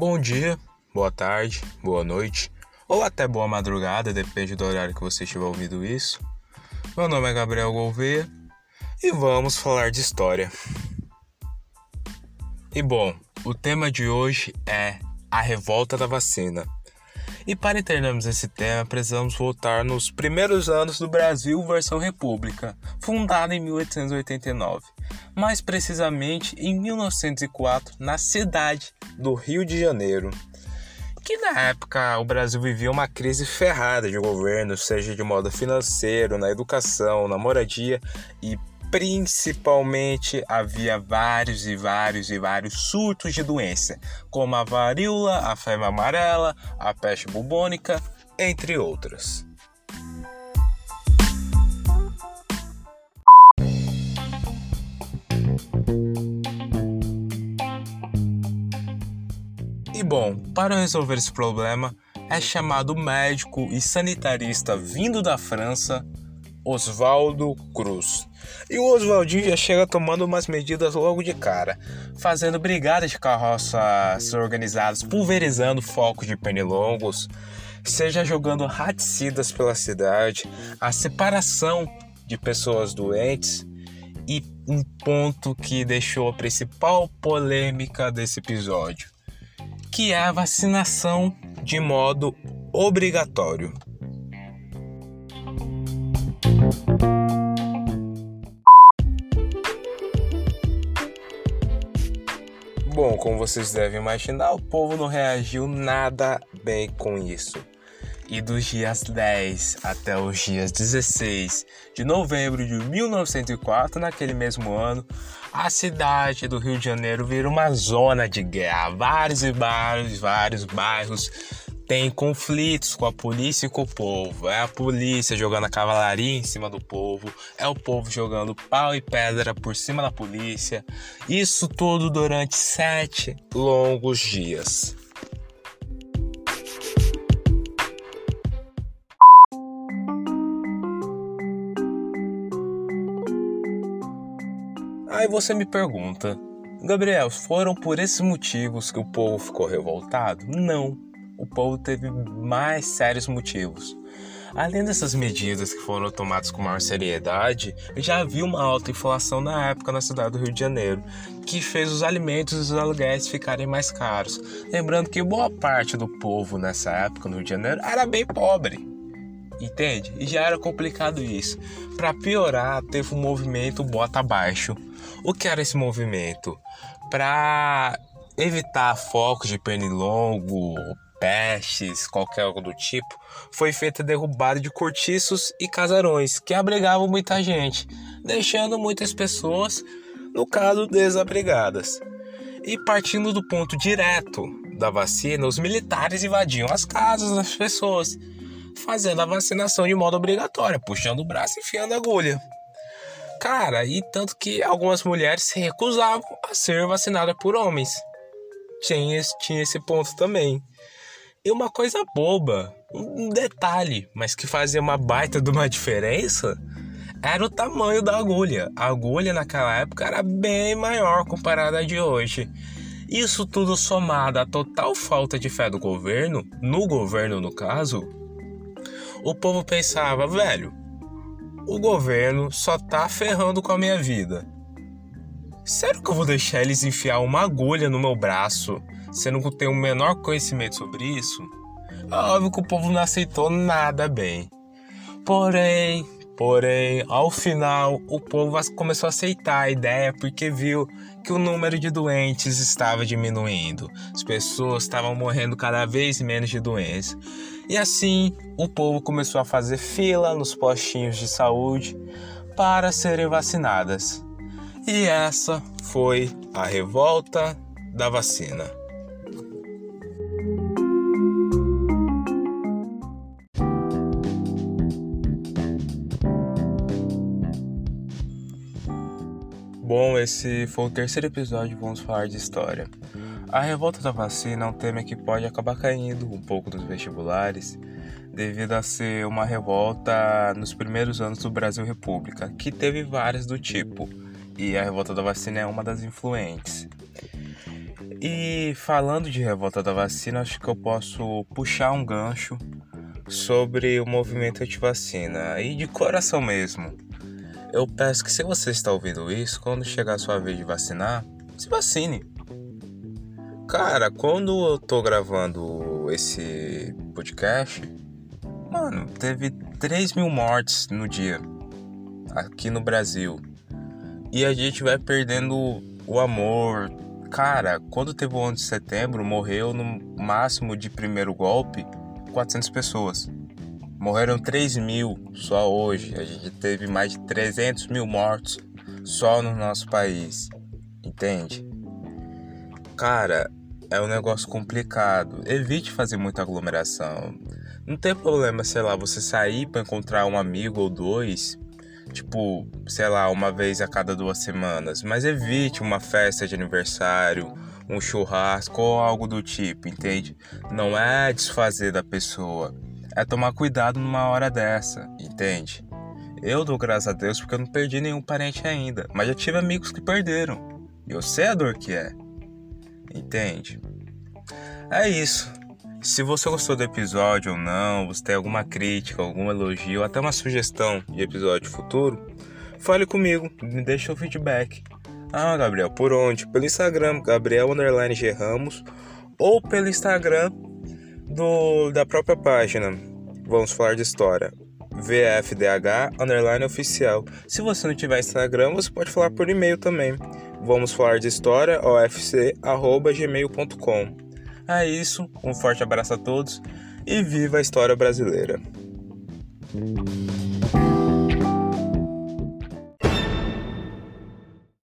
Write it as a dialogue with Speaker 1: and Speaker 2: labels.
Speaker 1: Bom dia, boa tarde, boa noite ou até boa madrugada, depende do horário que você estiver ouvindo isso. Meu nome é Gabriel Gouveia e vamos falar de história. E bom, o tema de hoje é a revolta da vacina. E para entendermos esse tema, precisamos voltar nos primeiros anos do Brasil versão República, fundada em 1889, mais precisamente em 1904, na cidade do Rio de Janeiro. Que na época o Brasil vivia uma crise ferrada de governo, seja de modo financeiro, na educação, na moradia e principalmente havia vários e vários e vários surtos de doença, como a varíola, a febre amarela, a peste bubônica, entre outras. E bom, para resolver esse problema, é chamado médico e sanitarista vindo da França, Oswaldo Cruz. E o Oswaldinho já chega tomando umas medidas logo de cara, fazendo brigadas de carroças organizadas, pulverizando focos de pernilongos, seja jogando raticidas pela cidade, a separação de pessoas doentes e um ponto que deixou a principal polêmica desse episódio, que é a vacinação de modo obrigatório. Bom, como vocês devem imaginar, o povo não reagiu nada bem com isso. E dos dias 10 até os dias 16 de novembro de 1904, naquele mesmo ano, a cidade do Rio de Janeiro vira uma zona de guerra. Vários e vários, vários bairros tem conflitos com a polícia e com o povo. É a polícia jogando a cavalaria em cima do povo, é o povo jogando pau e pedra por cima da polícia. Isso tudo durante sete longos dias. Aí você me pergunta, Gabriel, foram por esses motivos que o povo ficou revoltado? Não o povo teve mais sérios motivos. Além dessas medidas que foram tomadas com maior seriedade, já havia uma alta inflação na época na cidade do Rio de Janeiro, que fez os alimentos e os aluguéis ficarem mais caros. Lembrando que boa parte do povo nessa época no Rio de Janeiro era bem pobre. Entende? E já era complicado isso. Para piorar, teve um movimento bota abaixo. O que era esse movimento? Para evitar focos de pernilongo, pestes, qualquer algo do tipo, foi feita derrubada de cortiços e casarões que abrigavam muita gente, deixando muitas pessoas, no caso, desabrigadas. E partindo do ponto direto da vacina, os militares invadiam as casas das pessoas, fazendo a vacinação de modo obrigatório, puxando o braço e enfiando a agulha. Cara, e tanto que algumas mulheres se recusavam a ser vacinadas por homens. Tinha esse, tinha esse ponto também. E uma coisa boba, um detalhe, mas que fazia uma baita de uma diferença, era o tamanho da agulha. A agulha naquela época era bem maior comparada à de hoje. Isso tudo somado à total falta de fé do governo, no governo no caso, o povo pensava, velho, o governo só tá ferrando com a minha vida. Sério que eu vou deixar eles enfiar uma agulha no meu braço sendo que eu tenho o menor conhecimento sobre isso, é óbvio que o povo não aceitou nada bem. Porém, porém, ao final, o povo começou a aceitar a ideia porque viu que o número de doentes estava diminuindo. As pessoas estavam morrendo cada vez menos de doença. E assim, o povo começou a fazer fila nos postinhos de saúde para serem vacinadas. E essa foi a revolta da vacina. Esse foi o terceiro episódio Vamos Falar de História. A revolta da vacina é um tema que pode acabar caindo um pouco nos vestibulares, devido a ser uma revolta nos primeiros anos do Brasil República, que teve várias do tipo, e a revolta da vacina é uma das influentes. E falando de revolta da vacina, acho que eu posso puxar um gancho sobre o movimento anti-vacina. E de coração mesmo. Eu peço que se você está ouvindo isso, quando chegar a sua vez de vacinar, se vacine. Cara, quando eu tô gravando esse podcast, mano, teve 3 mil mortes no dia aqui no Brasil. E a gente vai perdendo o amor. Cara, quando teve o 11 de setembro, morreu no máximo de primeiro golpe 400 pessoas. Morreram 3 mil só hoje. A gente teve mais de 300 mil mortos só no nosso país. Entende? Cara, é um negócio complicado. Evite fazer muita aglomeração. Não tem problema, sei lá, você sair para encontrar um amigo ou dois, tipo, sei lá, uma vez a cada duas semanas, mas evite uma festa de aniversário, um churrasco ou algo do tipo, entende? Não é desfazer da pessoa, é tomar cuidado numa hora dessa, entende? Eu dou graças a Deus porque eu não perdi nenhum parente ainda, mas já tive amigos que perderam. E eu sei a dor que é. Entende? É isso. Se você gostou do episódio ou não, você tem alguma crítica, algum elogio, até uma sugestão de episódio futuro, fale comigo, me deixe o feedback. Ah, Gabriel, por onde? Pelo Instagram, Gabriel Underline Ramos, ou pelo Instagram do, da própria página. Vamos falar de história. VFDH Underline Oficial. Se você não tiver Instagram, você pode falar por e-mail também. Vamos falar de história, ofc.gmail.com. É isso, um forte abraço a todos e viva a história brasileira!